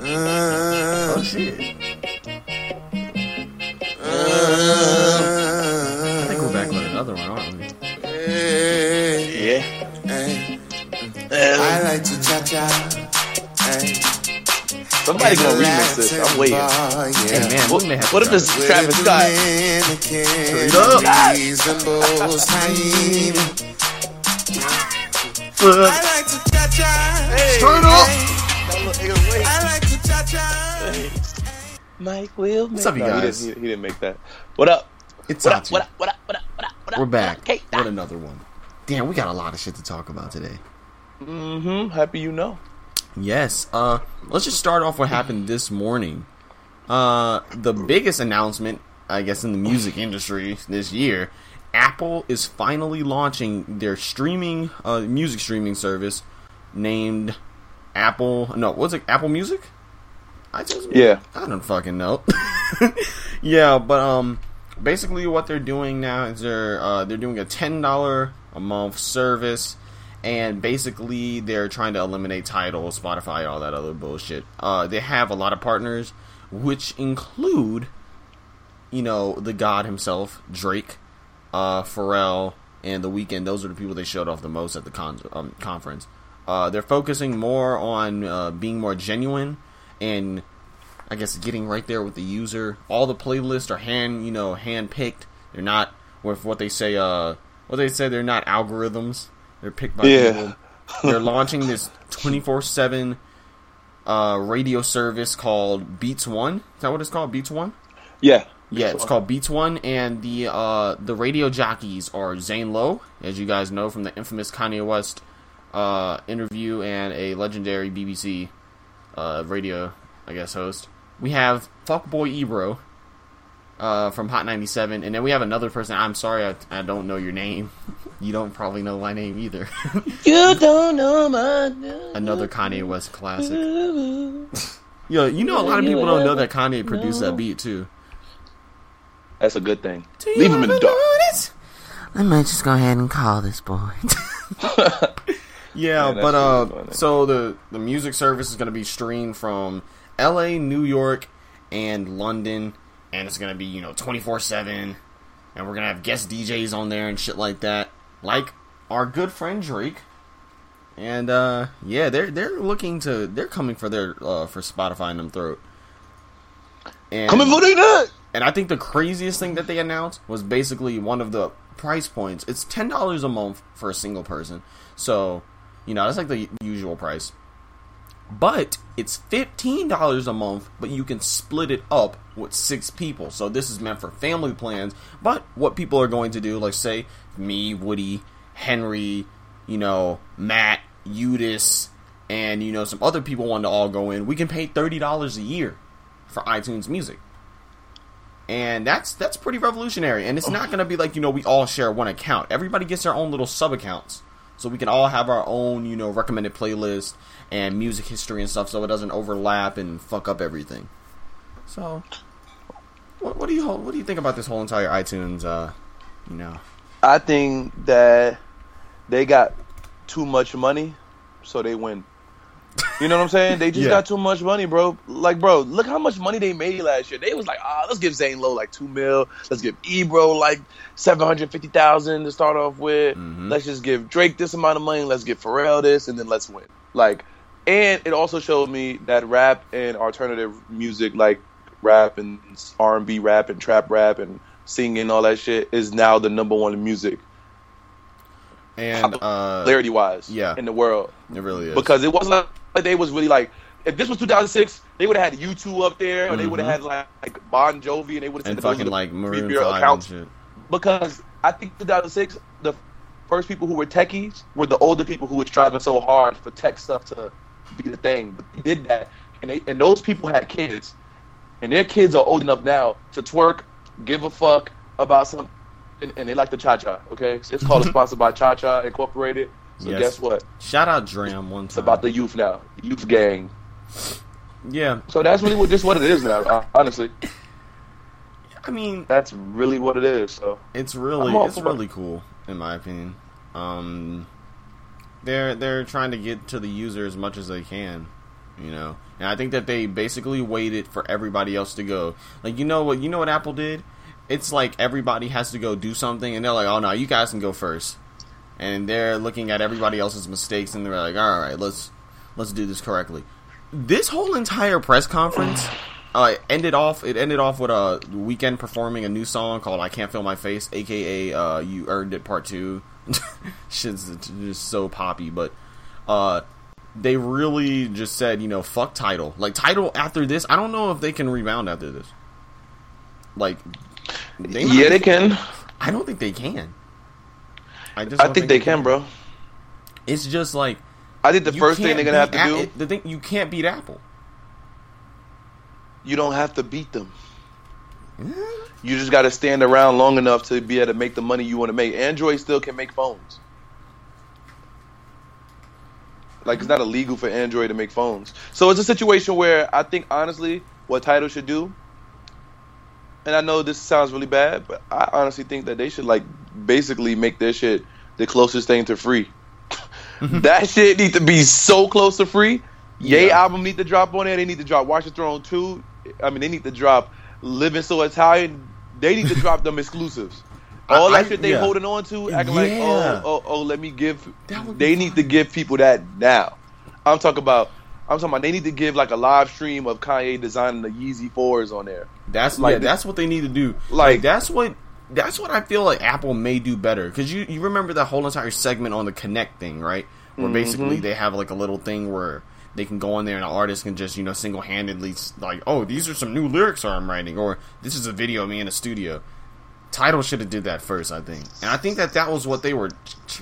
Uh, Oh shit! I think we're back with another one, aren't we? Yeah. I like to cha cha. Hey. somebody gonna remix this. I'm waiting. Hey man, What, we may have to what if it's Travis Scott? Up. Reasonable time. I like to cha cha. Turn up. I like to cha cha. Mike will. What's up, you No, he guys? didn't, he, he didn't make that. What up? It's What up? Atu. What up? What up? What up? What up? What up? We're back Okay. with another one. Damn, we got a lot of shit to talk about today. Mm-hmm. Happy you know. Yes. Uh, let's just start off what happened this morning. Uh, the biggest announcement, I guess, in the music industry this year, Apple is finally launching their streaming, uh, music streaming service named Apple. No, what's it? Apple Music. iTunes. Music? Yeah. I don't fucking know. yeah, but um, basically what they're doing now is they're uh, they're doing a ten dollar a month service, and basically they're trying to eliminate Tidal, Spotify, all that other bullshit. Uh, they have a lot of partners, which include, you know, the God himself, Drake, uh, Pharrell, and The Weeknd. Those are the people they showed off the most at the con- um, conference. Uh, they're focusing more on uh, being more genuine and I guess getting right there with the user. All the playlists are hand, you know, hand picked. They're not with what they say. Uh, what they say they're not algorithms. They're picked by Yeah. people. They're launching this twenty four seven uh radio service called Beats One. Is that what it's called? Beats One. Yeah. Yeah, it's called Beats One, and the uh, the radio jockeys are Zane Lowe, as you guys know from the infamous Kanye West uh, interview, and a legendary BBC uh, radio, I guess, host. We have Fuckboy Ebro uh, from Hot 97, and then we have another person. I'm sorry, I, I don't know your name. You don't probably know my name either. You don't know my name. another Kanye West classic. Yo, you know a lot of people don't know that Kanye produced that beat too. That's a good thing. Leave him in the dark. I might just go ahead and call this boy. Yeah, Man, but shit uh, funny. so the the music service is going to be streamed from L.A., New York, and London, and it's going to be you know twenty four seven, and we're gonna have guest DJs on there and shit like that, like our good friend Drake. And uh, yeah, they're they're looking to they're coming for their uh, for Spotify in them throat. And, Coming for the nut. and I think the craziest thing that they announced was basically one of the price points. It's ten dollars a month for a single person, so you know that's like the usual price. But it's fifteen dollars a month, but you can split it up with six people. So this is meant for family plans. But what people are going to do, like say me, Woody, Henry, you know, Matt, Udis, and you know some other people want to all go in. We can pay thirty dollars a year for iTunes Music and that's that's pretty revolutionary. And it's oh. not going to be like you know we all share one account. Everybody gets their own little sub accounts, so we can all have our own you know recommended playlist and music history and stuff, so it doesn't overlap and fuck up everything. So, what, what do you what do you think about this whole entire iTunes? Uh, you know, I think that they got too much money, so they win. You know what I'm saying? They just Yeah. got too much money, bro. Like, bro, look how much money they made last year. They was like, ah, let's give Zane Lowe like two mil. Let's give Ebro like seven hundred fifty thousand to start off with. Mhm. Let's just give Drake this amount of money. Let's give Pharrell this, and then let's win. Like, and it also showed me that rap and alternative music, like rap and R and B rap and trap rap and singing all that shit, is now the number one music and uh, clarity wise yeah. in the world it really is because it wasn't like they was really like if this was 2006 they would have had U2 up there or they would have mm-hmm. had like, like Bon Jovi and they would have and fucking like Maroon premier Five and accounts. because I think 2006 the first people who were techies were the older people who were striving so hard for tech stuff to be the thing. But they did that. And they and those people had kids. And their kids are old enough now to twerk give a fuck about something and, and they like the cha-cha okay? It's called sponsored by cha-cha incorporated so Yes. guess what Shout out Dram one time. it's about the youth now, youth gang. yeah. So that's really what just what it is now. Honestly, I mean, that's really what it is. So it's really it's for it. really cool in my opinion. Um, they're they're trying to get to the user as much as they can, You know, and I think that they basically waited for everybody else to go. Like, you know what? You know what Apple did? It's like everybody has to go do something, and they're like, "Oh no, you guys can go first. And they're looking at everybody else's mistakes, and they're like, "All right, let's let's do this correctly." This whole entire press conference uh, ended off. It ended off with a Weeknd performing a new song called "I Can't Feel My Face," aka uh, "You Earned It" Part Two. Shit's just so poppy, but uh, they really just said, you know, fuck Tidal. Like Tidal after this, I don't know if they can rebound after this. Like, they yeah, they can. I don't think they can. I just. I think, think, they, they can, can, bro. It's just like. I think the first thing they're gonna have to do. It, the thing you can't beat Apple. You don't have to beat them. Mm-hmm. You just got to stand around long enough to be able to make the money you want to make. Android still can make phones. Like it's not illegal for Android to make phones. So it's a situation where I think honestly, what Tidal should do, and I know this sounds really bad, but I honestly think that they should like basically make their shit the closest thing to free. Mm-hmm. that shit need to be so close to free. Yay yeah. album need to drop on there. They need to drop Watch the Throne 2. I mean, they need to drop Living So Italian. They need to drop them exclusives. All that shit they yeah. holding on to, acting yeah. like, oh, oh, oh, let me give. They need to give people that now. I'm talking about. I'm talking about. They need to give like a live stream of Kanye designing the Yeezy fours on there. That's like yeah, that's what they need to do. Like, like that's what that's what I feel like Apple may do better because you you remember that whole entire segment on the Connect thing, right? Where mm-hmm. basically they have like a little thing where they can go on there and an artist can just you know single handedly like, oh, these are some new lyrics I'm writing, or this is a video of me in a studio. Tidal should have did that first, I think, and I think that that was what they were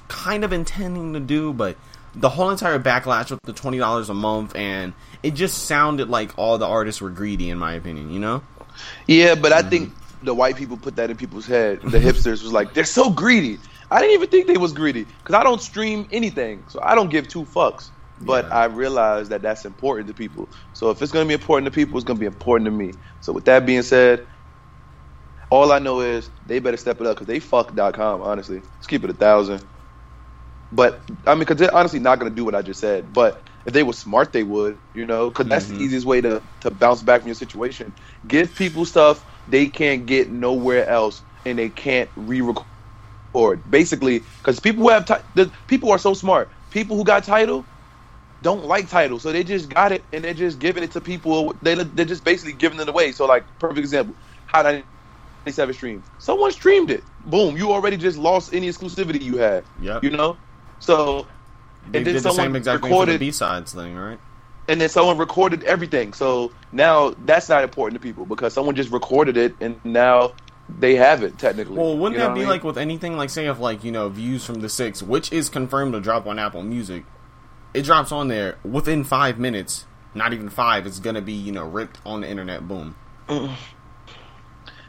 kind of intending to do, but the whole entire backlash with the twenty dollars a month, and it just sounded like all the artists were greedy, in my opinion. You know? Yeah, but I mm-hmm. think the white people put that in people's head. The hipsters was like, they're so greedy. I didn't even think they was greedy because I don't stream anything, so I don't give two fucks. But yeah. I realize that that's important to people. So if it's going to be important to people, it's going to be important to me. So with that being said, all I know is they better step it up because they fuck.com, honestly. Let's keep it a thousand. But, I mean, because they're honestly not going to do what I just said. But if they were smart, they would, you know, because that's mm-hmm. the easiest way to, to bounce back from your situation. Give people stuff they can't get nowhere else and they can't re record. Basically, because people who have, t- the, people are so smart. People who got Tidal don't like Tidal, so they just got it and they're just giving it to people. They they're just basically giving it away. So like perfect example, how Hot 97 streams. Someone streamed it. Boom, you already just lost any exclusivity you had. Yeah, you know. So they and then did the same exact recorded, thing for the B sides thing, right? And then someone recorded everything. So now that's not important to people because someone just recorded it and now they have it technically. Well, wouldn't you know that be I mean? like with anything like say if like you know views from the six, which is confirmed to drop on Apple Music, it drops on there within five minutes. Not even five. It's gonna be you know ripped on the internet. Boom.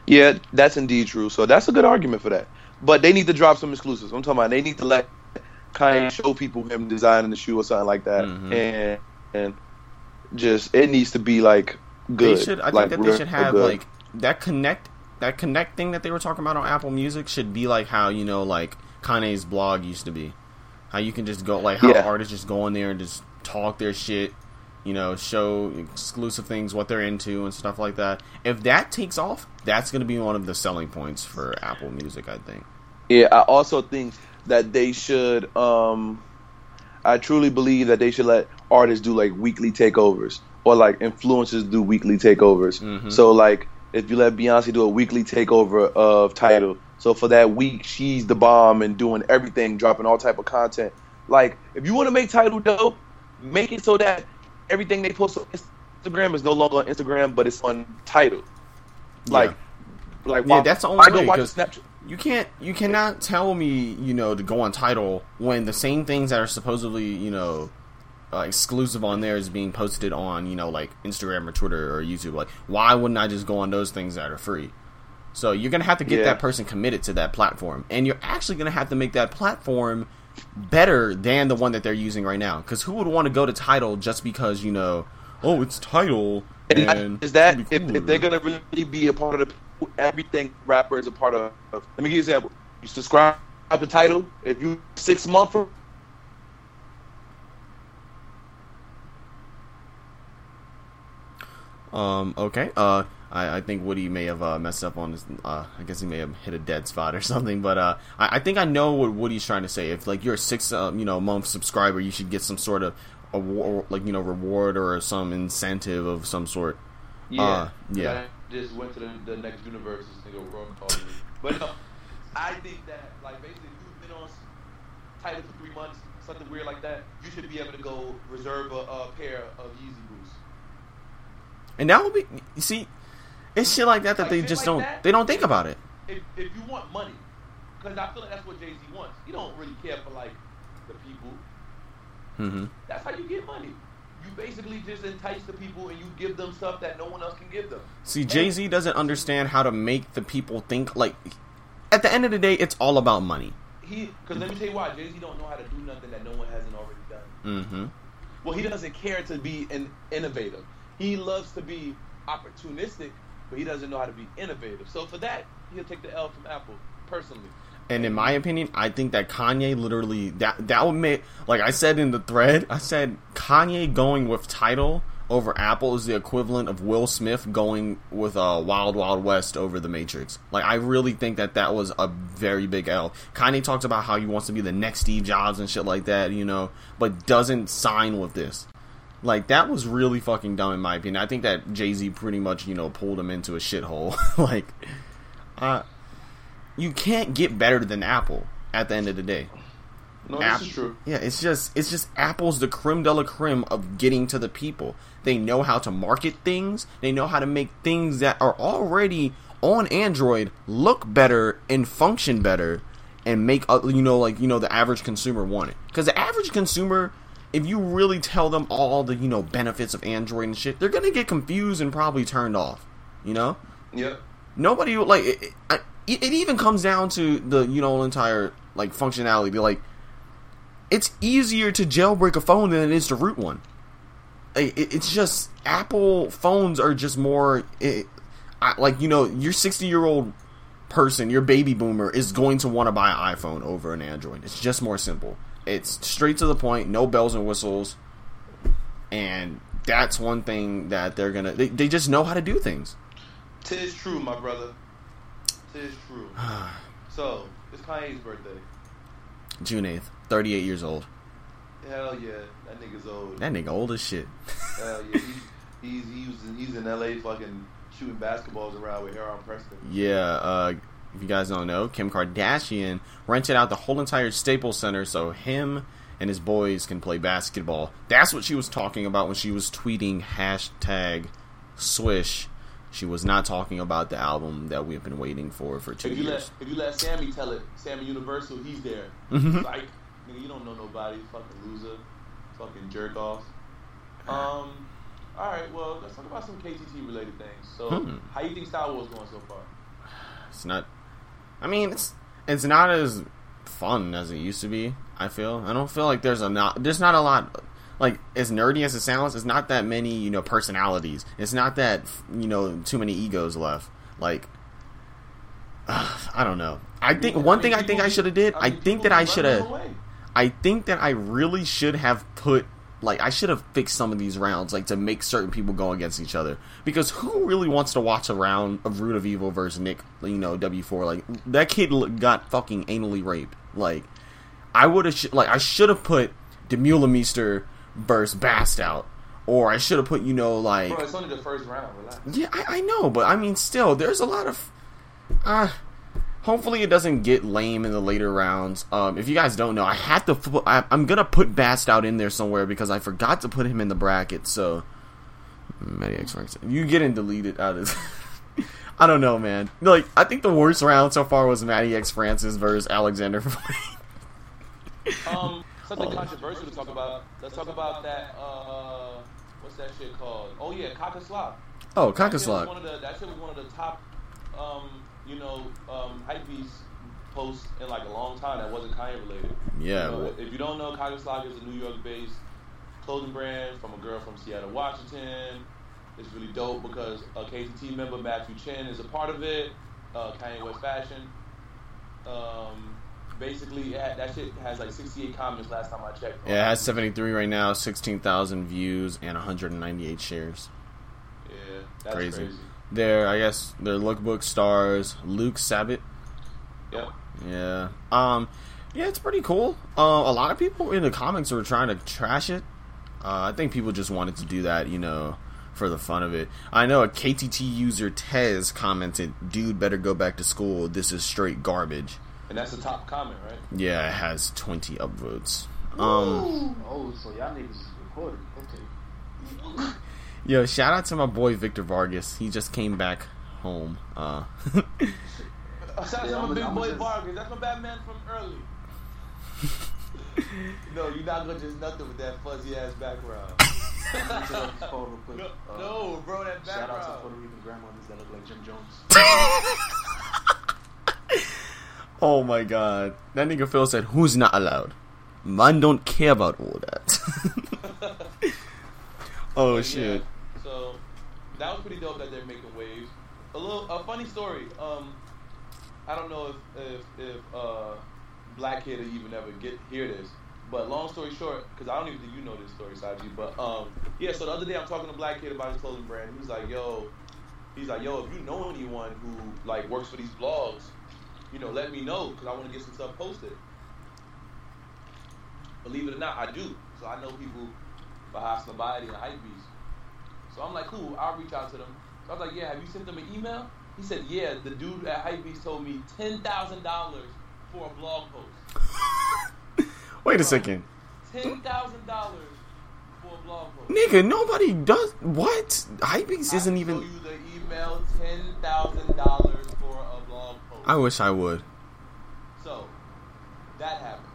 Yeah, that's indeed true. So that's a good argument for that. But they need to drop some exclusives. I'm talking about they need to let Kanye show people him designing the shoe or something like that, mm-hmm. and and just it needs to be like good. They should. I like, think that they should have good. like that connect that connect thing that they were talking about on Apple Music should be like how you know like Kanye's blog used to be. How you can just go like how yeah. artists just go in there and just talk their shit, you know, show exclusive things, what they're into, and stuff like that. If that takes off, that's going to be one of the selling points for Apple Music, I think. Yeah, I also think that they should. um I truly believe that they should let artists do like weekly takeovers or like influencers do weekly takeovers. Mm-hmm. So like if you let Beyonce do a weekly takeover of Tidal, so for that week, she's the bomb and doing everything, dropping all type of content. Like, if you want to make Tidal dope, make it so that everything they post on Instagram is no longer on Instagram, but it's on Tidal. Like, yeah. like yeah, that's the only way. Watch Snapchat. You can't, you cannot tell me, you know, to go on Tidal when the same things that are supposedly, you know, uh, exclusive on there is being posted on, you know, like Instagram or Twitter or YouTube. Like, why wouldn't I just go on those things that are free? So you're gonna have to get yeah. that person committed to that platform, and you're actually gonna have to make that platform better than the one that they're using right now. Because who would want to go to Tidal just because you know, oh, it's Tidal. And is that if, if, they're gonna really be a part of the, everything rapper is a part of? Let me give you an example. You subscribe to Tidal. If you six months from Um, okay. Uh, I, I think Woody may have uh, messed up on his. Uh, I guess he may have hit a dead spot or something. But uh, I, I think I know what Woody's trying to say. If like you're a six, uh, you know, month subscriber, you should get some sort of award, like you know, reward or some incentive of some sort. Yeah, Uh, yeah. I just went to the, the next universe. This nigga me. But no, I think that like basically if you've been on Tidal for three months, something weird like that, you should be able to go reserve a, a pair of Yeezy boots. And that would be. You see, it's shit like that that Like, they just like don't. that? They don't think about it. If if you want money, because I feel like that's what Jay Z wants. He don't really care for like the people. hmm That's how you get money. You basically just entice the people and you give them stuff that no one else can give them. See, Jay Z doesn't understand how to make the people think. Like, at the end of the day, it's all about money. He, because let me tell you why Jay Z don't know how to do nothing that no one hasn't already done. Mm-hmm. Well, he doesn't care to be an innovator. He loves to be opportunistic, but he doesn't know how to be innovative. So for that, he'll take the L from Apple personally. And in my opinion, I think that Kanye literally that that would make like I said in the thread, I said Kanye going with Tidal over Apple is the equivalent of Will Smith going with uh, Wild Wild West over The Matrix. Like I really think that that was a very big L. Kanye talks about how he wants to be the next Steve Jobs and shit like that, you know, but doesn't sign with this. Like that was really fucking dumb in my opinion. I think that Jay Z pretty much you know pulled him into a shithole. like, uh, you can't get better than Apple at the end of the day. No, this is true. Yeah, it's just it's just Apple's the creme de la creme of getting to the people. They know how to market things. They know how to make things that are already on Android look better and function better, and make uh, you know like you know the average consumer want it. Because the average consumer, if you really tell them all the you know benefits of Android and shit, they're gonna get confused and probably turned off. You know Yep. nobody like it, it, it even comes down to the you know entire like functionality like it's easier to jailbreak a phone than it is to root one It- it- it's just apple phones are just more I, like you know your 60 year old person your baby boomer is going to want to buy an iphone over an android it's just more simple it's straight to the point no bells and whistles and that's one thing that they're gonna they, they just know how to do things Tis true, my brother. Tis true. so, it's Kanye's birthday. June 8th, 38 years old. Hell yeah, that nigga's old. That nigga old as shit. Hell yeah, he, he's he's in, he's in L.A. fucking shooting basketballs around with Aaron Preston. Yeah, uh, if you guys don't know, Kim Kardashian rented out the whole entire Staples Center so him and his boys can play basketball. That's what she was talking about when she was tweeting hashtag swish. She was not talking about the album that we've been waiting for for two If you years. let if you let Sammy tell it, Sammy Universal, he's there. Mhm. Like, nigga, you don't know nobody, fucking loser, fucking jerk off. Um, all right, well, let's talk about some KTT related things. So, Hmm. how you think Star Wars going so far? It's not. I mean, it's it's not as fun as it used to be. I feel. I don't feel like there's a not. There's not a lot. Like as nerdy as it sounds, it's not that many you know personalities. It's not that you know too many egos left. Like. I don't know. I think one thing I think I should have did. I mean, think that I should have. I think that I really should have put like I should have fixed some of these rounds like to make certain people go against each other because who really wants to watch a round of Root of Evil versus Nick you know W four like that kid got fucking anally raped like I would have sh- like I should have put Demulameester versus Bast out or I should have put you know like Bro, it's only the first round. Relax. yeah, I, I know, but I mean, still, there's a lot of. Uh, hopefully, it doesn't get lame in the later rounds. Um, if you guys don't know, I had to. fu- I, I'm gonna put Bast out in there somewhere because I forgot to put him in the bracket. So, Matty X Franks, you getting deleted out of. I don't know, man. Like, I think the worst round so far was Matty X Francis versus Alexander. Um, something controversial to talk about. Let's talk about that. Uh, what's that shit called? Oh yeah, Kaka Slop. oh, That shit was one of the- That shit was one of the top, um, you know, um, hypebeast posts in like a long time that wasn't Kanye related. Yeah, You know, well- if you don't know, Kaka Slog is a New York-based clothing brand from a girl from Seattle, Washington. It's really dope because a KTT member, Matthew Chen, is a part of it. Uh, Kanye West Fashion. Um, basically, had, that shit has like 68 comments last time I checked. Yeah, it has 73 right now, 16,000 views, and 198 shares. Yeah. That's Crazy. crazy. Their, I guess, their lookbook stars Luke Sabbat. Yeah. Yeah. Um. Yeah, it's pretty cool. Uh, a lot of people in the comics were trying to trash it. Uh, I think people just wanted to do that, you know, for the fun of it. I know a KTT user Tez commented, "Dude, better go back to school. This is straight garbage." And that's the top comment, right? Yeah, it has twenty upvotes. Um. Oh, so y'all niggas is recording. Okay. Yo, shout out to my boy Victor Vargas. He just came back home. Uh. Shout out to my big boy just- Vargas. That's my Batman from early. no, you're not gonna just nothing with that fuzzy ass background. Let me check out this phone real quick. no, Uh, no, bro, that background. Shout out to. Puerto Rican grandmothers that look like Jim Jones. oh my god, that nigga Phil said, "Who's not allowed?" Man don't care about all that. Oh But shit. yeah, so that was pretty dope that they're making waves. A little, a funny story. Um, I don't know if if, if uh, Black Kid will even ever get hear this, but long story short, because I don't even think you know this story, Saji. But um, yeah. So the other day I'm talking to Black Kid about his clothing brand. He's like, "Yo," he's like, "Yo, if you know anyone who like works for these blogs, you know, let me know because I want to get some stuff posted." Believe it or not, I do. So I know people behind Somebody and Hypebeast. So I'm like, cool, I'll reach out to them. So I was like, yeah, have you sent them an email? He said, yeah, the dude at Hypebeast told me $10,000 for a blog post. Wait a second, $10,000 for a blog post. nigga. Nobody does what? Hypebeast isn't even. you the email, $10,000 for a blog post. I wish I would. So that happened.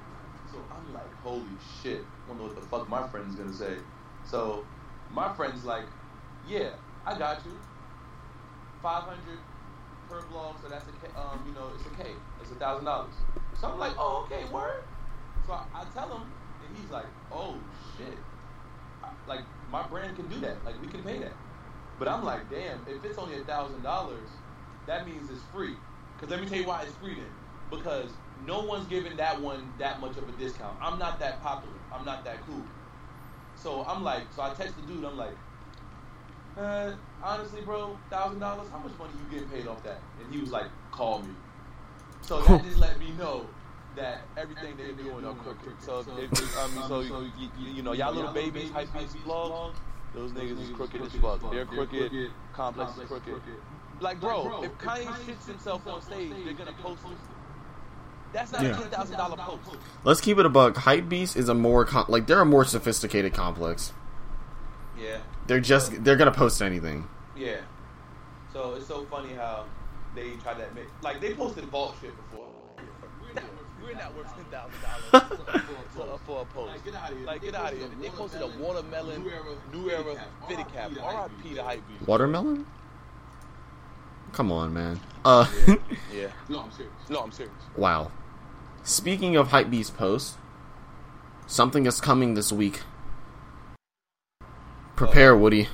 So I'm like, holy shit. The fuck my friend's gonna say. So my friend's like, yeah, I got you. 500 per blog, so that's a um, you know, it's a K. It's a thousand dollars. So I'm like, oh, okay, word. So I, I tell him, and he's like, oh shit. I- Like my brand can do that. Like we can pay that. But I'm like, damn, if it's only a thousand dollars, that means it's free. Cause let me tell you why it's free then. Because no one's giving that one that much of a discount. I'm not that popular. I'm not that cool. So I'm like, so I text the dude. I'm like, uh, honestly, bro, thousand dollars. How much money you getting paid off that? And he was like, call me. So that just let me know that everything they're doing are crooked. So if, if, I mean, so you, you, you know, y'all little babies, hype beast vlogs, those niggas is crooked as fuck. They're crooked. Complex is crooked. Like, bro, if Kanye shits himself on stage, they're gonna post it. That's not Yeah. a ten thousand dollar post. Let's keep it a buck. Hypebeast is a more com- like they're a more sophisticated complex. Yeah, They're just they're gonna post anything. yeah. So it's so funny how they try to admit, like they posted vault shit before. We're not, we're not worth ten thousand dollars for, for a post. Like, get outta here. Like, get out of here. They posted a watermelon, New Era new era fitted fitted cap. cap. R.I.P. R.I.P. to Hypebeast. Watermelon? Come on, man. Uh, Yeah. No, I'm serious. No, I'm serious. wow. Speaking of Hypebeast posts, something is coming this week. Prepare, Woody.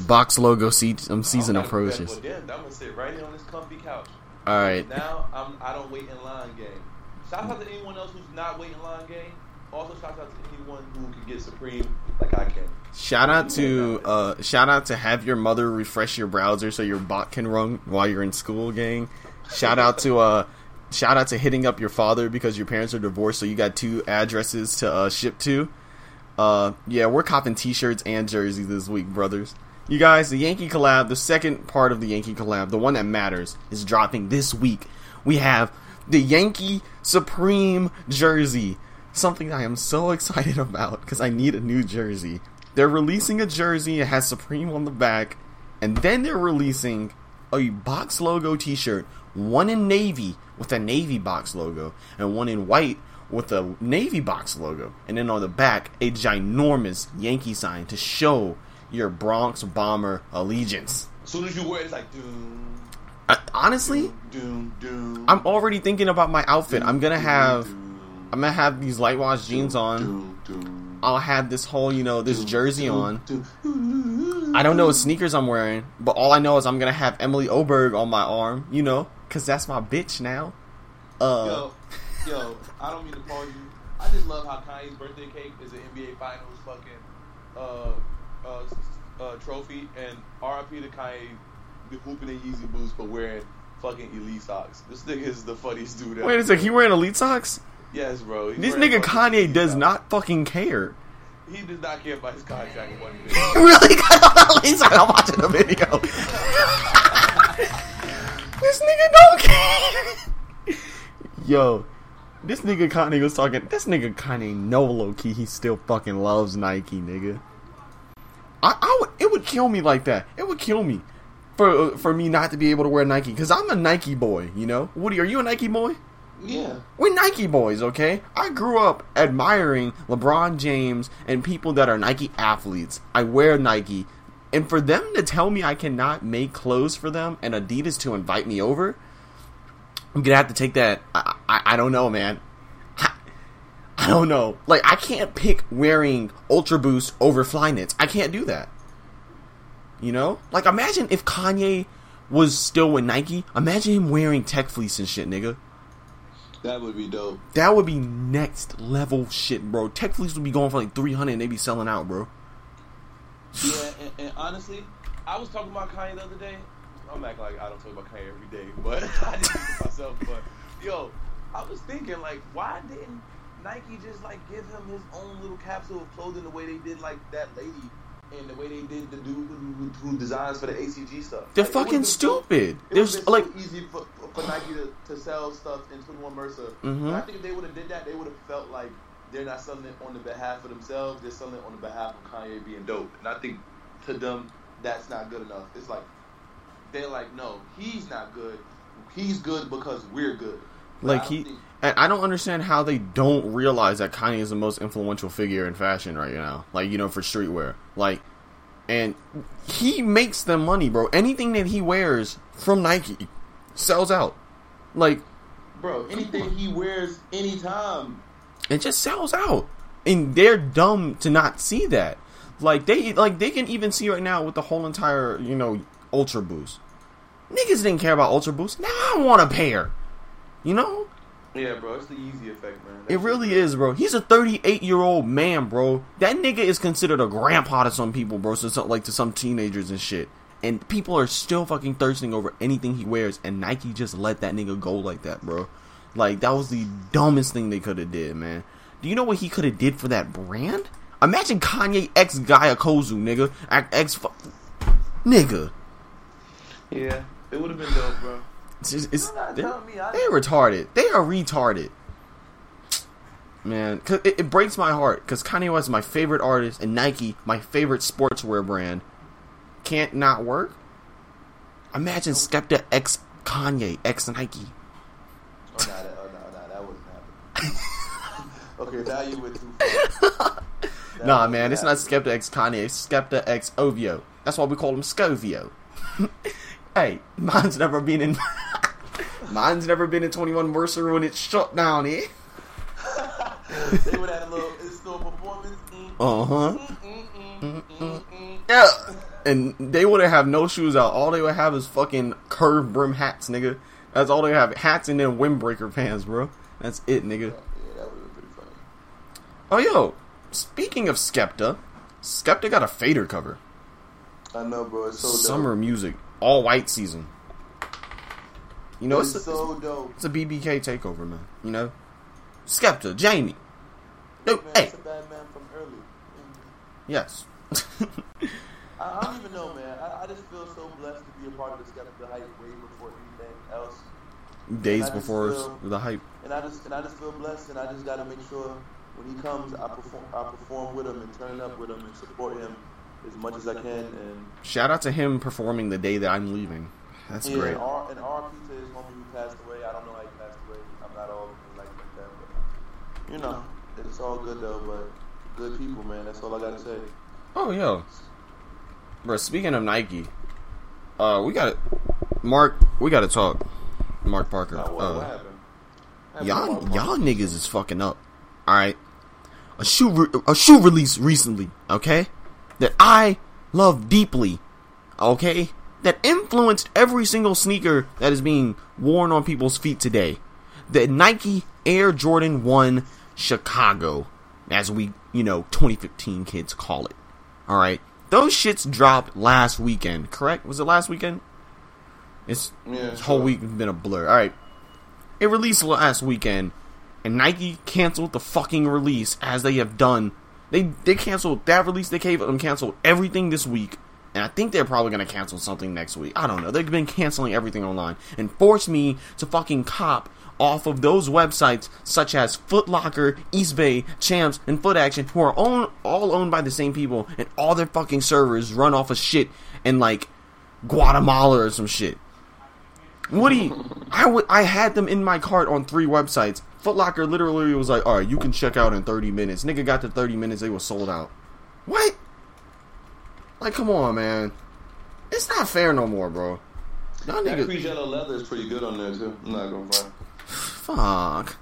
Box logo se- um, season not approaches. them. I'm gonna sit right here on this comfy couch. All right. Now I'm I don't wait in line game. Shout out to anyone else who's not waiting in line game. Also shout out to anyone who can get Supreme like I can. Shout out to uh, shout out to have your mother refresh your browser so your bot can run while you're in school, gang. Shout out to uh, shout out to hitting up your father because your parents are divorced, so you got two addresses to uh, ship to. Uh, yeah, we're copping T-shirts and jerseys this week, brothers. You guys, the Yankee collab, the second part of the Yankee collab, the one that matters, is dropping this week. We have the Yankee Supreme jersey, something I am so excited about because I need a new jersey. They're releasing a jersey, it has Supreme on the back, and then they're releasing a box logo T-shirt, one in navy with a navy box logo, and one in white with a navy box logo, and then on the back a ginormous Yankee sign to show your Bronx Bomber allegiance. As soon as you wear it, it's like doom, I, honestly, doom, doom. I'm already thinking about my outfit. I'm gonna have doom, I'm gonna have these light wash jeans on. doom, doom, I'll have this whole, you know, this jersey on. I don't know what sneakers I'm wearing, but all I know is I'm gonna have Emily Oberg on my arm, you know, cause that's my bitch now. Uh, Yo, yo, I don't mean to call you. I just love how Kanye's birthday cake is an NBA Finals fucking uh uh uh, trophy, and RIP to Kanye the hooping in Yeezy boots but wearing fucking elite socks. This nigga is the funniest dude. ever. Wait a sec, he wearing elite socks? Yes, bro. He's This nigga Kanye does socks. not fucking care. He does not care about his contract one bit. really? He's like, I'm watching the video. this nigga don't care. Yo, this nigga Kanye was talking. This nigga Kanye no low key. He still fucking loves Nike, nigga. I, I would. It would kill me like that. It would kill me for for me not to be able to wear Nike because I'm a Nike boy. You know, Woody, are you a Nike boy? Yeah. We're Nike boys, okay? I grew up admiring LeBron James and people that are Nike athletes. I wear Nike. And for them to tell me I cannot make clothes for them and Adidas to invite me over, I'm gonna have to take that. I, I, I don't know, man. I, I don't know. Like, I can't pick wearing Ultra Boost over Flyknits. I can't do that. You know? Like, imagine if Kanye was still with Nike. Imagine him wearing Tech Fleece and shit, nigga. That would be dope. That would be next level shit, bro. Tech Fleece would be going for like 300 and they be selling out, bro. Yeah, and, and honestly, I was talking about Kanye the other day. I'm acting like I don't talk about Kanye every day, but I didn't think to myself. But yo, I was thinking like, why didn't Nike just like give him his own little capsule of clothing the way they did like that lady and the way they did the dude who, who, designs for the ACG stuff? They're Like, fucking so- stupid. Would There's like, so easy for, for Nike to, to sell stuff in 21 Mercer. Mhm. I think if they would have did that, they would have felt like they're not selling it on the behalf of themselves. They're selling it on the behalf of Kanye being dope. And I think to them, that's not good enough. It's like they're like, no, he's not good. He's good because we're good. But like he, think- and I don't understand how they don't realize that Kanye is the most influential figure in fashion right now. Like you know, for streetwear, like, and he makes them money, bro. Anything that he wears from Nike sells out. Like bro, anything he wears anytime. It just sells out. And they're dumb to not see that. Like they like they can even see right now with the whole entire you know ultra boost. Niggas didn't care about ultra boost. Now i want a pair. You know? Yeah, bro, it's the Yeezy effect, man. it really is bro. He's a 38 year old man bro. That nigga is considered a grandpa to some people bro so like to some teenagers and shit. And people are still fucking thirsting over anything he wears and nike just let that nigga go like that bro like that was the dumbest thing they could have did man. Do you know what he could have did for that brand? Imagine kanye x Gyakusou nigga. X fu- nigga. Yeah, it would have been dope, bro. it's just, it's, they're, telling me I- they're retarded. They are retarded. Man 'cause it, it breaks my heart because kanye west is my favorite artist and nike my favorite sportswear brand. Can't not work? Imagine skepta x kanye x nike Oh, nah, that, oh, nah, nah, that wasn't happening. okay, now you went too far. That Nah, man, it's not. Skepta X Kanye. It's Skepta X Ovio. That's why we call him Scovio. hey, mine's never been in. mine's never been in Twenty One Mercer when it's shut down, eh? they would have a little in-store performance. Uh huh. Yeah. And they wouldn't have no shoes out. All they would have is fucking curved brim hats, nigga. That's all they have. Hats and then windbreaker pants, bro. That's it, nigga. Yeah, that would have been funny. Oh, yo. Speaking of Skepta, Skepta got a fader cover. I know, bro. It's so dope. Summer music, all white season. You know, it's, it's, a, so dope. it's a BBK takeover, man. You know, Skepta, JME. No, Man, hey, it's a bad man from early. Yes. I, I don't even know, man. I, I just feel so blessed to be a part of the Skepta hype way before anything else. Days before feel- the hype. And I just and I just feel blessed, and I just got to make sure when he comes, I perform, I perform with him and turn up with him and support him as much as I can. And Shout out to him performing the day that I'm leaving. That's yeah, great. And, R, and RP to his homie who passed away. I don't know how he passed away. I'm not all like that, but you know, it's all good though. But good people, man. That's all I gotta say. Oh, yo. Bro, speaking of Nike, uh, we got Mark, we got to talk. Mark Parker. Now, what, uh, what happened? Happened y'all my y'all niggas is fucking up. All right, a shoe re- a shoe release recently. Okay, that I love deeply. Okay, that influenced every single sneaker that is being worn on people's feet today. The Nike Air Jordan One Chicago, as we you know 2015 kids call it. All right, Those shits dropped last weekend, correct? Was it last weekend? It's Yeah, this whole week has been a blur. All right, it released last weekend, and Nike canceled the fucking release as they have done. They they canceled that release. They gave them canceled everything this week, and I think they're probably gonna cancel something next week. I don't know. They've been canceling everything online and forced me to fucking cop off of those websites such as Foot Locker, Eastbay, Champs, and Foot Action, who are own, all owned by the same people, and all their fucking servers run off of shit in like Guatemala or some shit. Woody, I would I had them in my cart on three websites. Foot Locker literally was like, "All right, you can check out in 30 minutes." Nigga got to 30 minutes, they were sold out. What? Like, come on, man. It's not fair no more, bro. Y'all That niggas, crease yellow leather is pretty good on there too. I'm not gonna front. fuck.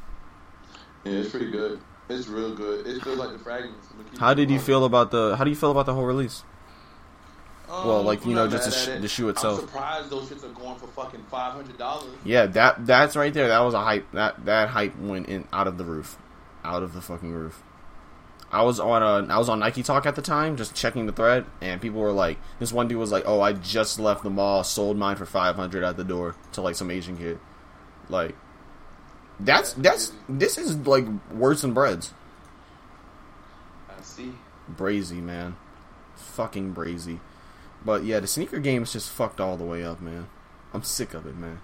Yeah, it's pretty good. It's real good. It feels like the fragments. How did you feel about the? How do you feel about the whole release? Um, well, like, you know, just the sh- the shoe itself. I'm surprised those shits are going for fucking five hundred dollars. Yeah, that that's right there. That was a hype. That that hype went in out of the roof, out of the fucking roof. I was on a I was on Nike Talk at the time, just checking the thread, and people were like, this one dude was like, "Oh, I just left the mall, sold mine for five hundred at the door to like some Asian kid." Like, that's that's this is like worse than breads. I see. Brazy man, fucking brazy. But yeah, the sneaker game is just fucked all the way up, man. I'm sick of it, man.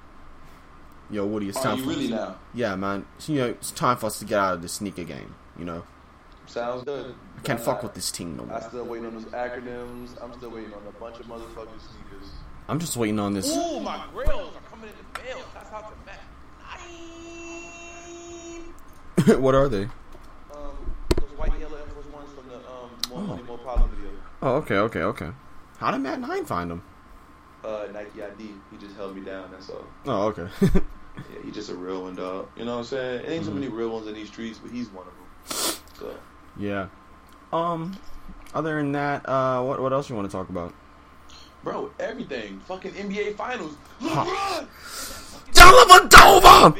Yo, Woody, it's Are time you for really now? yeah, man. So, you know, it's time for us to get out of the sneaker game. You know, Sounds good. I can't Uh, fuck with this team no more. I more. still waiting on those acronyms. I'm still waiting on a bunch of motherfucking sneakers. I'm just waiting on this. Ooh, my grills are coming in the mail. That's out to Matt. what are they? Um, those white yellow Air Force Ones from the um More Oh. Money More Problem video. Oh, okay, okay, okay. How did Matt Nine find him? Uh, Nike ID. He just held me down. That's all. Oh, okay. Yeah, he's just a real one, dog. You know what I'm saying? It ain't so Mm-hmm. many real ones in these streets, but he's one of them. So, yeah. Um. Other than that, uh, what what else you want to talk about? bro, everything. Fucking NBA Finals. LeBron. Dellavedova!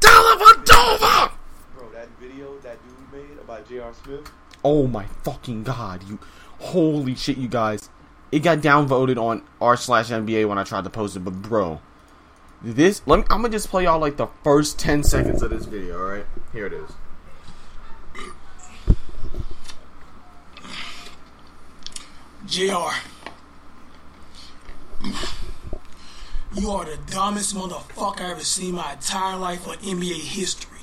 Dellavedova! bro. That video that dude made about J.R. Smith. Oh my fucking god! You, holy shit, you guys! It got downvoted on r slash NBA when I tried to post it, but bro, this let me, I'm gonna just play y'all like the first ten seconds of this video. All right, here it is. JR. You are the dumbest motherfucker I ever seen my entire life on NBA history.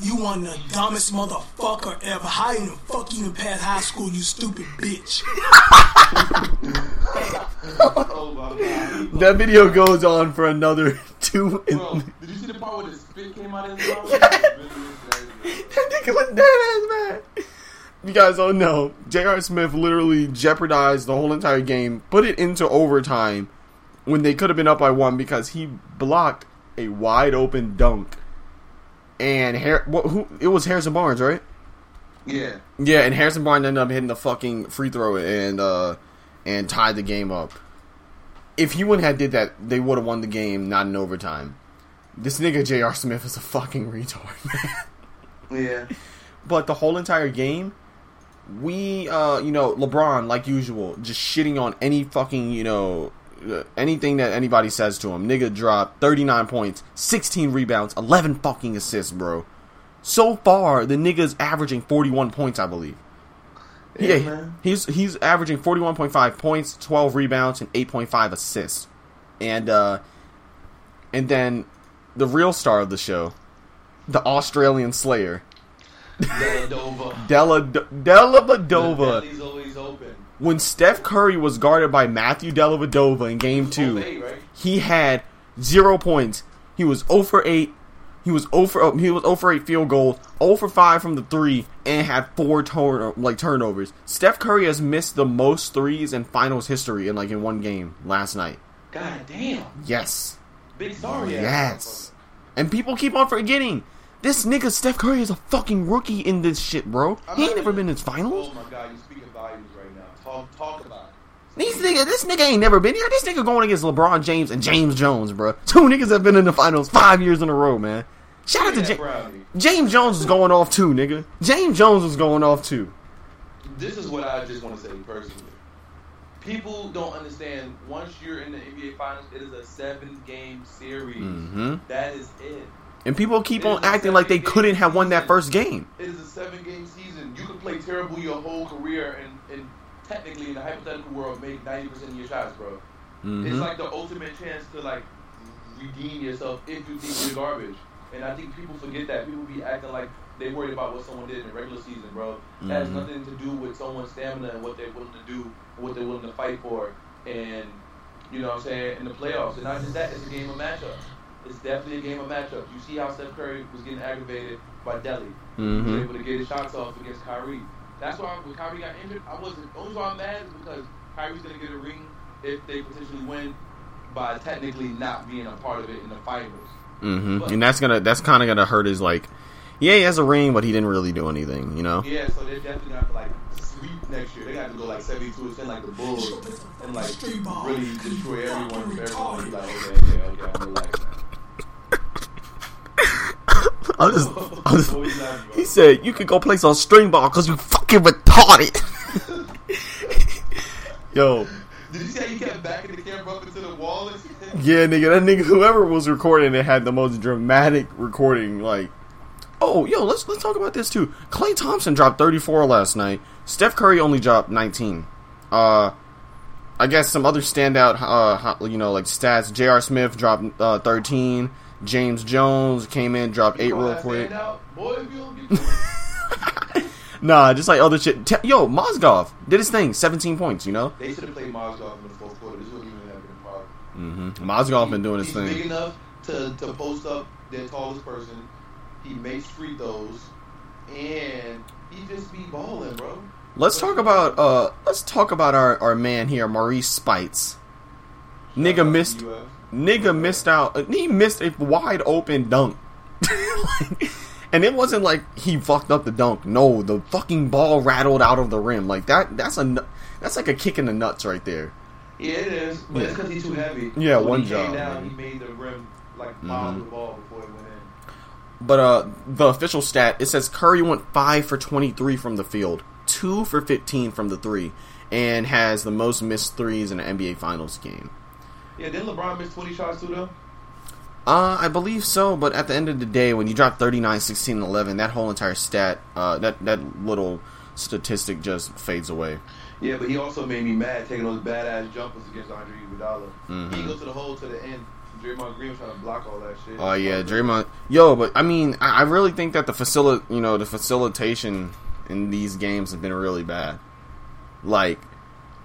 You one the dumbest motherfucker ever. How in the fuck you even pass high school, you stupid bitch? Oh. That video goes on for another two. Bro, did you see the part where the spit came out of his mouth? that nigga was dead ass man. You guys don't know. J.R. Smith literally jeopardized the whole entire game, put it into overtime when they could have been up by one because he blocked a wide open dunk. And Har- what, who, it was Harrison Barnes, right? Yeah. Yeah, and Harrison Barnes ended up hitting the fucking free throw and uh and tied the game up. If he wouldn't have did that, they would have won the game, not in overtime. This nigga J.R. Smith is a fucking retard. Yeah. but the whole entire game, we uh you know LeBron like usual just shitting on any fucking you know uh, anything that anybody says to him. Nigga dropped 39 points, 16 rebounds, 11 fucking assists, bro. So far, the nigga's averaging 41 points, I believe. Yeah, Yeah, he's he's averaging 41.5 points, 12 rebounds, and 8.5 assists. And uh and then the real star of the show, the Australian Slayer, Deladova. Della Dellavedova. He's always open. When Steph Curry was guarded by Matthew Dellavedova in Game Two, Obey, right? he had zero points. He was 0 for 8. He was 0 for oh, he was 0 for 8 field goals, 0 for 5 from the three, and had four turn like turnovers. Steph Curry has missed the most threes in finals history in like in one game last night. God damn. Yes, Big sorry. yes, and people keep on forgetting. This nigga Steph Curry is a fucking rookie in this shit, bro. He ain't never been in his finals. Oh my god, you speaking volumes right now. Talk, talk about it. These nigga, this nigga ain't never been here. This nigga going against LeBron James and James Jones, bro. Two niggas have been in the finals five years in a row, man. Shout out to James. James Jones was going off too, nigga. James Jones was going off too. This is what I just want to say personally. people don't understand. Once you're in the NBA Finals, it is a seven-game series. hmm That is it. And people keep It on acting like they couldn't have won that first game. It is a seven-game season. You could play terrible your whole career, and, and technically, in the hypothetical world, make ninety percent of your shots, bro. It's hmm like the ultimate chance to like redeem yourself if you think you're garbage. And I think people forget that. People be acting like they worried about what someone did in the regular season, bro. That has Mhm. nothing to do with someone's stamina and what they're willing to do, what they're willing to fight for. And you know what I'm saying, in the playoffs. And not just that, it's a game of matchups. It's definitely a game of matchups. You see how Steph Curry was getting aggravated by Delly. He was Mhm. able to get his shots off against Kyrie. That's why when Kyrie got injured, I wasn't. The only reason I'm mad is because Kyrie's gonna get a ring if they potentially win by technically not being a part of it in the finals. Mm hmm And that's gonna that's kind of gonna hurt his like, yeah, he has a ring, but he didn't really do anything, you know. Yeah, so they're definitely gonna have to like sweep next year. They got to go like 72 percent like the Bulls and like really destroy everyone. For everyone like, okay, okay, okay, I'm relaxed. I was, I was, What was that, bro? he said you could go play some string ball because you fucking retarded. Yo, Did you how you kept backing the camera up into the wall? yeah, nigga, that nigga, whoever was recording it had the most dramatic recording. Like, oh, yo, let's let's talk about this too. Klay Thompson dropped 34 last night. Steph Curry only dropped 19. Uh, I guess some other standout, uh, you know, like stats. J.R. Smith dropped uh, 13. James Jones came in, dropped eight real quick. standout? Boy, if you don't get Nah, just like other shit. Yo, Mozgov did his thing, 17 points, you know? They should have played Mozgov in the fourth quarter. This wouldn't even have been a problem. Mm-hmm. Mozgov been doing his He's big enough to, to post up their tallest person. He makes free throws, and he just be balling, bro. Let's talk about uh let's talk about our, our man here, Marreese Speights. Nigga missed. Nigga missed out uh, he missed a wide open dunk. and it wasn't like he fucked up the dunk. No, the fucking ball rattled out of the rim. Like that that's a that's like a kick in the nuts right there. Yeah, it is, but it's Yeah. because he's too heavy. Yeah, when one he job, Came down, man. he made the rim like follow Mhm. the ball before it went in. But uh, the official stat it says Curry went five for twenty three from the field, two for fifteen from the three, and has the most missed threes in an NBA Finals game. Yeah, didn't LeBron miss 20 shots too, though? Uh, I believe so, but at the end of the day, when you drop 39, 16, and 11, that whole entire stat, uh, that that little statistic just fades away. Yeah, but he also made me mad taking those badass jumpers against Andre Iguodala. Mhm. He goes to the hole to the end. Draymond Green was trying to block all that shit. Oh yeah, Draymond. Yo, but I mean, I, I really think that the facil, you know, the facilitation in these games have been really bad. Like,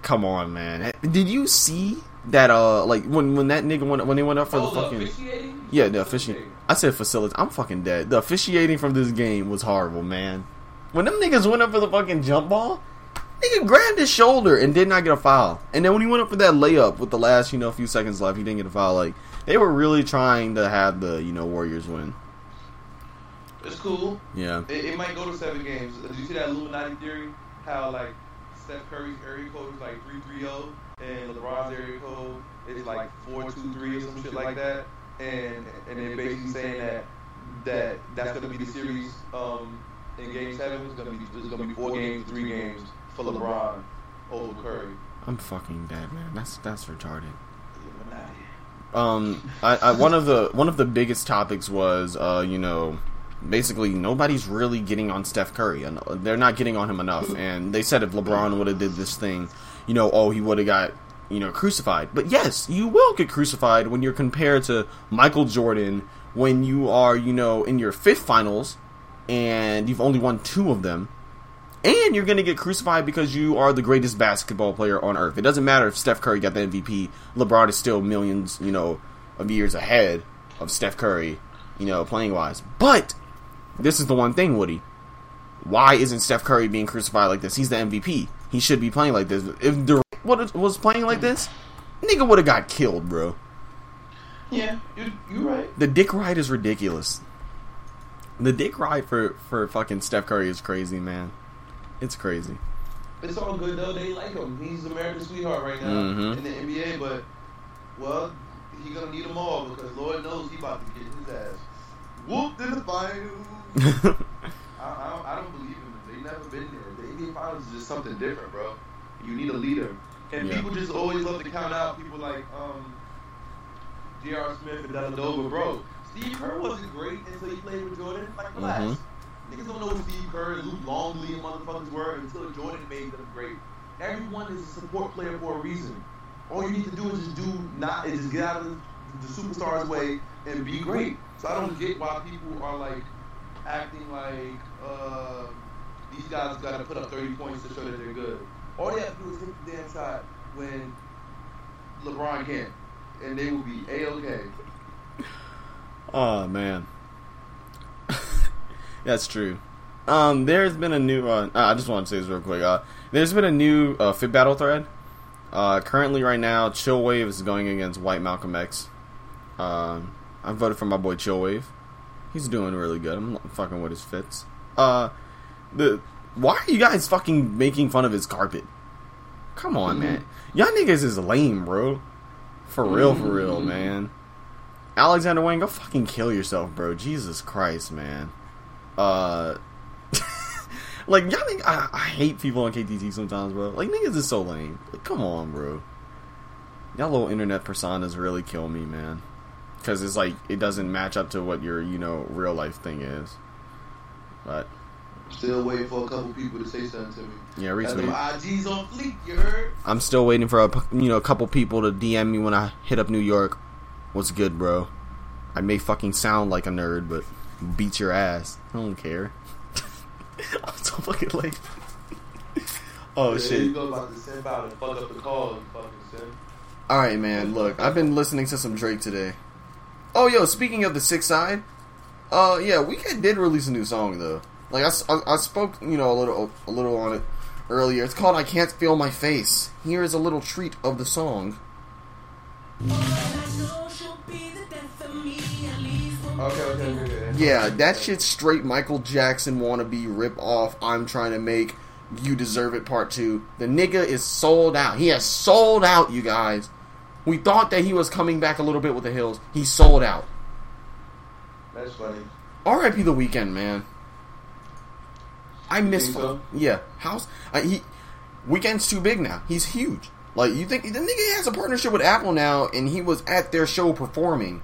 come on, man. Did you see that? Uh, like when when that nigga went when they went up for Oh, the fucking yeah the officiating. I said facility. I'm fucking dead. The officiating from this game was horrible, man. When them niggas went up for the fucking jump ball, nigga grabbed his shoulder and did not get a foul. And then when he went up for that layup with the last you know few seconds left, he didn't get a foul. Like they were really trying to have the you know Warriors win. It's cool. Yeah. It, it might go to seven games. Did you see that Illuminati theory? How like Steph Curry's area code is like three three zero, and LeBron's area code is like four two three or some shit like that. And and they're basically saying that that that's gonna be the series um, in Game Seven. It's gonna be it's gonna be four games, three games for LeBron over Curry. I'm fucking dead, man. That's that's retarded. Um, I, I one of the one of the biggest topics was, uh, you know, basically nobody's really getting on Steph Curry. and They're not getting on him enough. And they said if LeBron would have did this thing, you know, oh, he would have got you know crucified. But yes, you will get crucified when you're compared to Michael Jordan when you are, you know, in your fifth finals and you've only won two of them. And you're going to get crucified because you are the greatest basketball player on earth. It doesn't matter if Steph Curry got the MVP. LeBron is still millions, you know, of years ahead of Steph Curry, you know, playing wise. But this is the one thing, Woody. Why isn't Steph Curry being crucified like this? He's the MVP. He should be playing like this. If Durant was playing like this, nigga would have got killed, bro. Yeah, you you right. The dick ride is ridiculous. The dick ride for for fucking Steph Curry is crazy, man. It's crazy. It's all good though. They like him. He's America's sweetheart right now Mhm. in the NBA. But well, he gonna need them all because Lord knows he about to get his ass whooped in the finals. I, I, don't, I don't believe him. They never been there. The NBA is just something different, bro. You need a leader. And Yeah. people just always love to count out people like um, J.R. Smith and Dellavedova. Bro, Steve Kerr wasn't great until he played with Jordan. Like, relax. Mhm. Niggas don't know what Steve Kerr and Luke Longley and motherfuckers were until Jordan made them great. Everyone is a support player for a reason. All you need to do is just do not is just get out of the, the superstars way and be great. So I don't get why people are like acting like uh, these guys got to put up 30 points to show that they're good. All they have to do is hit the damn shot when LeBron can't, and they will be a okay. Oh man, that's true. Um, there's been a new. Uh, I just want to say this real quick. Uh, there's been a new uh, Fit Battle thread. Uh, currently, right now, Chill Wave is going against White Malcolm X. Um, I voted for my boy Chill Wave. He's doing really good. I'm fucking with his fits. Uh, the why are you guys fucking making fun of his carpet? Come on, man. Y'all niggas is lame, bro. For real, for real, man. Alexander Wayne, go fucking kill yourself, bro. Jesus Christ, man. Uh, like y'all, think, I, I hate people on KTT sometimes, bro. Like niggas is so lame. Like, come on, bro. Y'all little internet personas really kill me, man. Because it's like it doesn't match up to what your you know real life thing is. But Still waiting for a couple people to say something to me. yeah, retweet. IGs on fleek, you heard? I'm still waiting for a you know a couple people to DM me when I hit up New York. What's good, bro? I may fucking sound like a nerd, but beat your ass. I don't care. I'm so fucking late. oh Yeah, shit! You go about to send out and fuck up the call, you fucking. All right, man. Look, I've been listening to some Drake today. Oh, yo, speaking of the Six Side, uh, yeah, Weeknd did release a new song though. Like I spoke, you know, a little, a little on it earlier. It's called "I Can't Feel My Face." Here is a little treat of the song. Okay, okay, okay. Yeah, that shit's straight Michael Jackson wannabe rip off. I'm trying to make you deserve it part two. The nigga is sold out. He has sold out, you guys. We thought that he was coming back a little bit with the hills. He sold out. That's funny. R.I.P. the Weeknd, man. I miss. so? Yeah, house. Uh, he Weeknd's too big now. He's huge. Like you think the nigga has a partnership with Apple now, and he was at their show performing.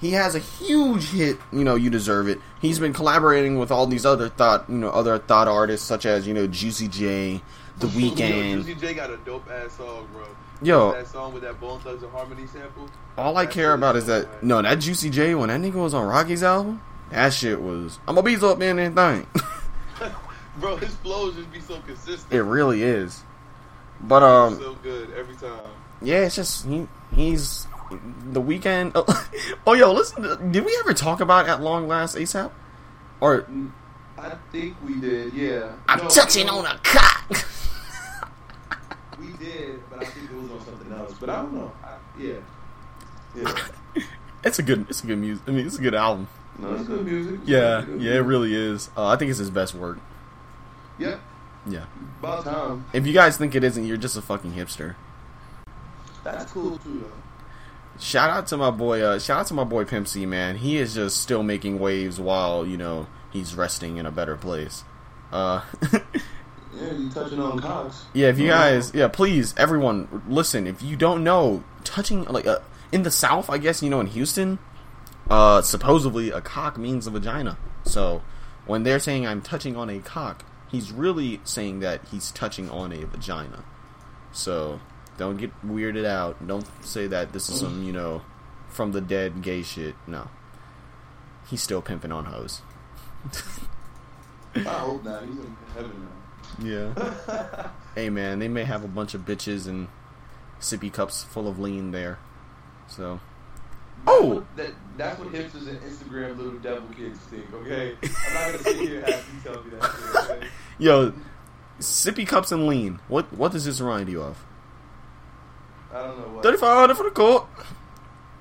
He has a huge hit. You know, you deserve it. He's been collaborating with all these other thought, you know, other thought artists such as you know Juicy J, The Weeknd. Juicy J got a dope ass song, bro. Yo. that song with that Bone Thugs-n-Harmony sample. All I care about is that man. no, that Juicy J when that nigga was on Rocky's album, that shit was. I'm gonna beat up man anything. Bro, his flows just be so consistent. It really is. But um, so good every time. yeah, it's just he he's the Weeknd. Oh, oh yo, listen, did we ever talk about at long last ASAP? Or I think we did, yeah. I'm No, touching on a cock. We did, but I think it was on something else. But I don't know. I, yeah. Yeah. it's a good, it's a good music. I mean, it's a good album. No, it's good music. It's Yeah, good yeah, it really is. Uh, I think it's his best work. Yeah. Yeah. About time. If you guys think it isn't, you're just a fucking hipster. That's cool too, though. Shout out to my boy. Uh, shout out to my boy Pimp C, man. He is just still making waves while you know he's resting in a better place. Uh, Yeah, you touching on Cox. yeah, if you guys, yeah, please, everyone, listen. If you don't know, touching like uh, in the South, I guess you know in Houston, uh, supposedly a cock means a vagina. So when they're saying I'm touching on a cock, he's really saying that he's touching on a vagina. So don't get weirded out. Don't say that this is some you know from the dead gay shit. No, he's still pimping on hoes. I hope not. He's in heaven now. Yeah. hey man, they may have a bunch of bitches and sippy cups full of lean there. So Oh! that, that's what hipsters and Instagram little devil kids think. Okay, I'm not gonna sit here and have you tell me that. Okay? Yo, sippy cups and lean. What what does this remind you of? I don't know what. Thirty five hundred for the court.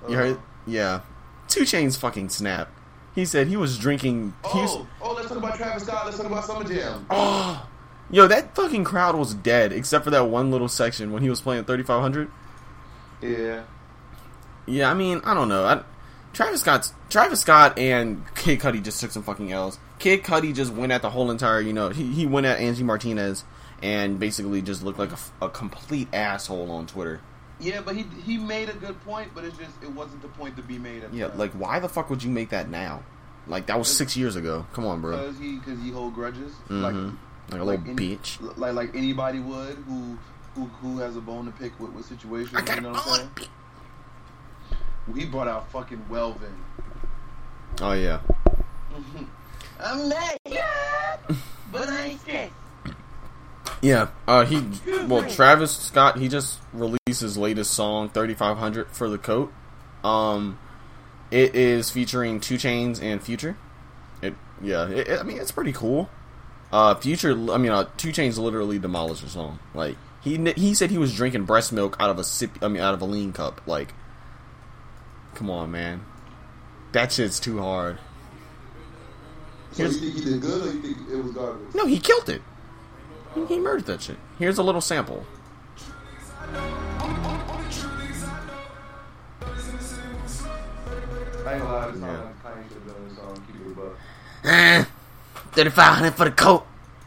You Uh, heard? Yeah. 2 Chainz fucking snap. He said he was drinking. He was, Oh, oh, let's talk about Travis Scott. Let's talk about Summer Jam. oh, yo, that fucking crowd was dead except for that one little section when he was playing thirty five hundred. Yeah. Yeah, I mean, I don't know. I, Travis Scott, Travis Scott and Kid Cudi just took some fucking L's. Kid Cudi just went at the whole entire, you know, he, he went at Angie Martinez, and basically just looked like a, a complete asshole on Twitter. Yeah, but he he made a good point, but it's just it wasn't the point to be made. At Yeah, time. like why the fuck would you make that now? Like that was six years ago. Come on, bro. because he because he hold grudges, Mhm. like Like a like little any- bitch. like like anybody would who who who has a bone to pick with, with situations. I got you know a what I'm bone pick. Brought out fucking Welvin. Oh yeah. I'm mad, but I ain't scared. Yeah, uh, he well Travis Scott he just released his latest song 3500 for the coat. Um, it is featuring 2 Chainz and Future. It yeah, it, it- I mean it's pretty cool. Uh, Future I mean uh, 2 Chainz literally demolished the song. Like he he said he was drinking breast milk out of a sip I mean out of a lean cup. Like, come on man, that shit's too hard. So you think he did good or you think it was garbage? No, he killed it. He, he murdered that shit. Here's a little sample. I ain't gonna lie, this Yeah. song like Kanye should have done this song. Keep it a buck. Eh, 3500 for the coat,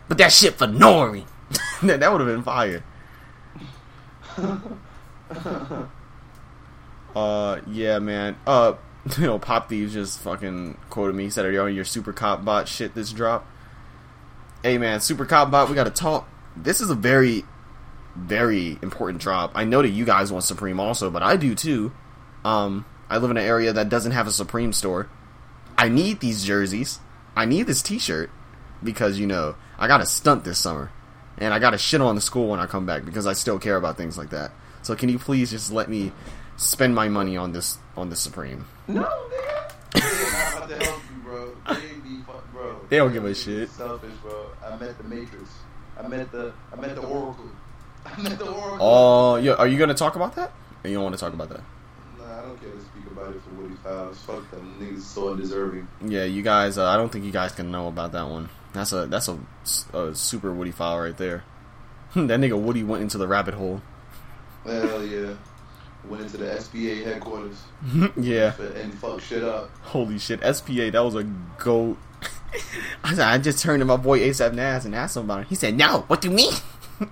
but that shit for Nori. that that would have been fire. uh, yeah, man. Uh, you know, Pop Thieves just fucking quoted me. He said, Are you on your Super Cop Bot shit this drop? Hey, man, Super Cop Bot, we gotta talk. This is a very, very important drop. I know that you guys want Supreme also, but I do too. Um, I live in an area that doesn't have a Supreme store. I need these jerseys. I need this T-shirt because you know I got to stunt this summer, and I got to shit on the school when I come back because I still care about things like that. So can you please just let me spend my money on this on the Supreme? No, nigga. They're not about to help you, bro. They be bro. They don't give a shit. Selfish, bro. I met the Matrix. I met the. I met the Oracle. I met the Oracle. Oh, yeah. Are you gonna talk about that? Or you don't want to talk about that? Nah, I don't care to speak about it for Woody he found. Fuck them niggas, so undeserving. Yeah, you guys. Uh, I don't think you guys can know about that one. That's a that's a, a super Woody file right there. that nigga Woody went into the rabbit hole. Hell yeah. Went into the SBA headquarters yeah. and fucked shit up. Holy shit, SPA, that was a goat. I I just turned to my boy ASAP Nas and asked him about it. He said, "No, what do you mean?"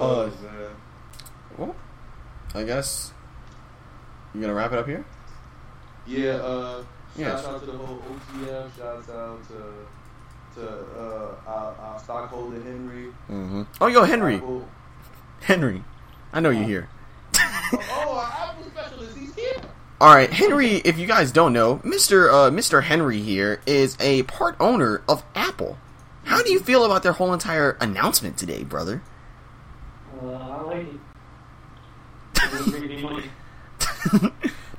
Oh, Uh, man. well, I guess you're gonna wrap it up here. Yeah, uh, Yes. shout out to the whole OTF. Shout out to to uh, our, our stockholder Henry. Mm-hmm. Oh, yo, Henry, Apple- Henry, I know you're here. Oh, our Apple specialist. He's here. All right, Henry. If you guys don't know, Mister uh, Mister Henry here is a part owner of Apple. How do you feel about their whole entire announcement today, brother? Uh, I like it. It was bringing me money.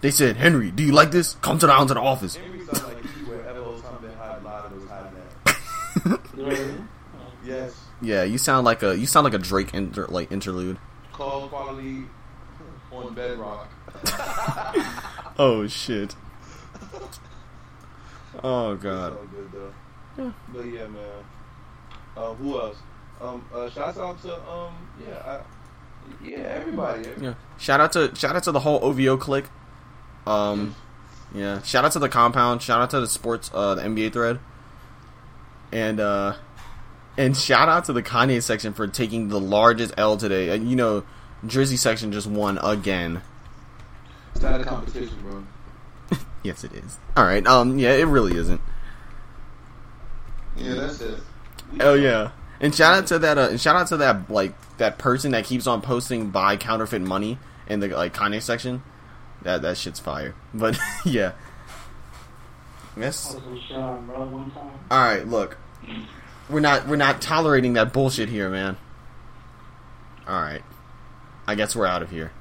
they said, Henry, do you like this? Come to down to the office. Henry sounds like he wherever Osama bin Laden was hiding at. You know what I mean? Yes. Yeah, you sound like a you sound like a Drake inter, like interlude. Call quality on Bedrock. Oh shit. Oh god. all good though. But yeah, man. Uh, who else? Um, uh, shouts out to um, yeah, I, yeah, everybody. Yeah. Shout out to shout out to the whole OVO clique. Um yeah. Shout out to the compound, shout out to the sports uh the NBA thread. And uh and shout out to the Kanye section for taking the largest L today. And you know, Drizzy section just won again. It's not a competition, bro. Yes it is. Alright, um yeah, it really isn't. Yeah, that's it. We- Oh yeah. And shout out to that uh, and shout out to that like that person that keeps on posting buy counterfeit money in the like Kanye section. That that shit's fire. But yeah. I Yes. was with Sean, bro, one time. All right, look. We're not we're not tolerating that bullshit here, man. All right. I guess we're out of here.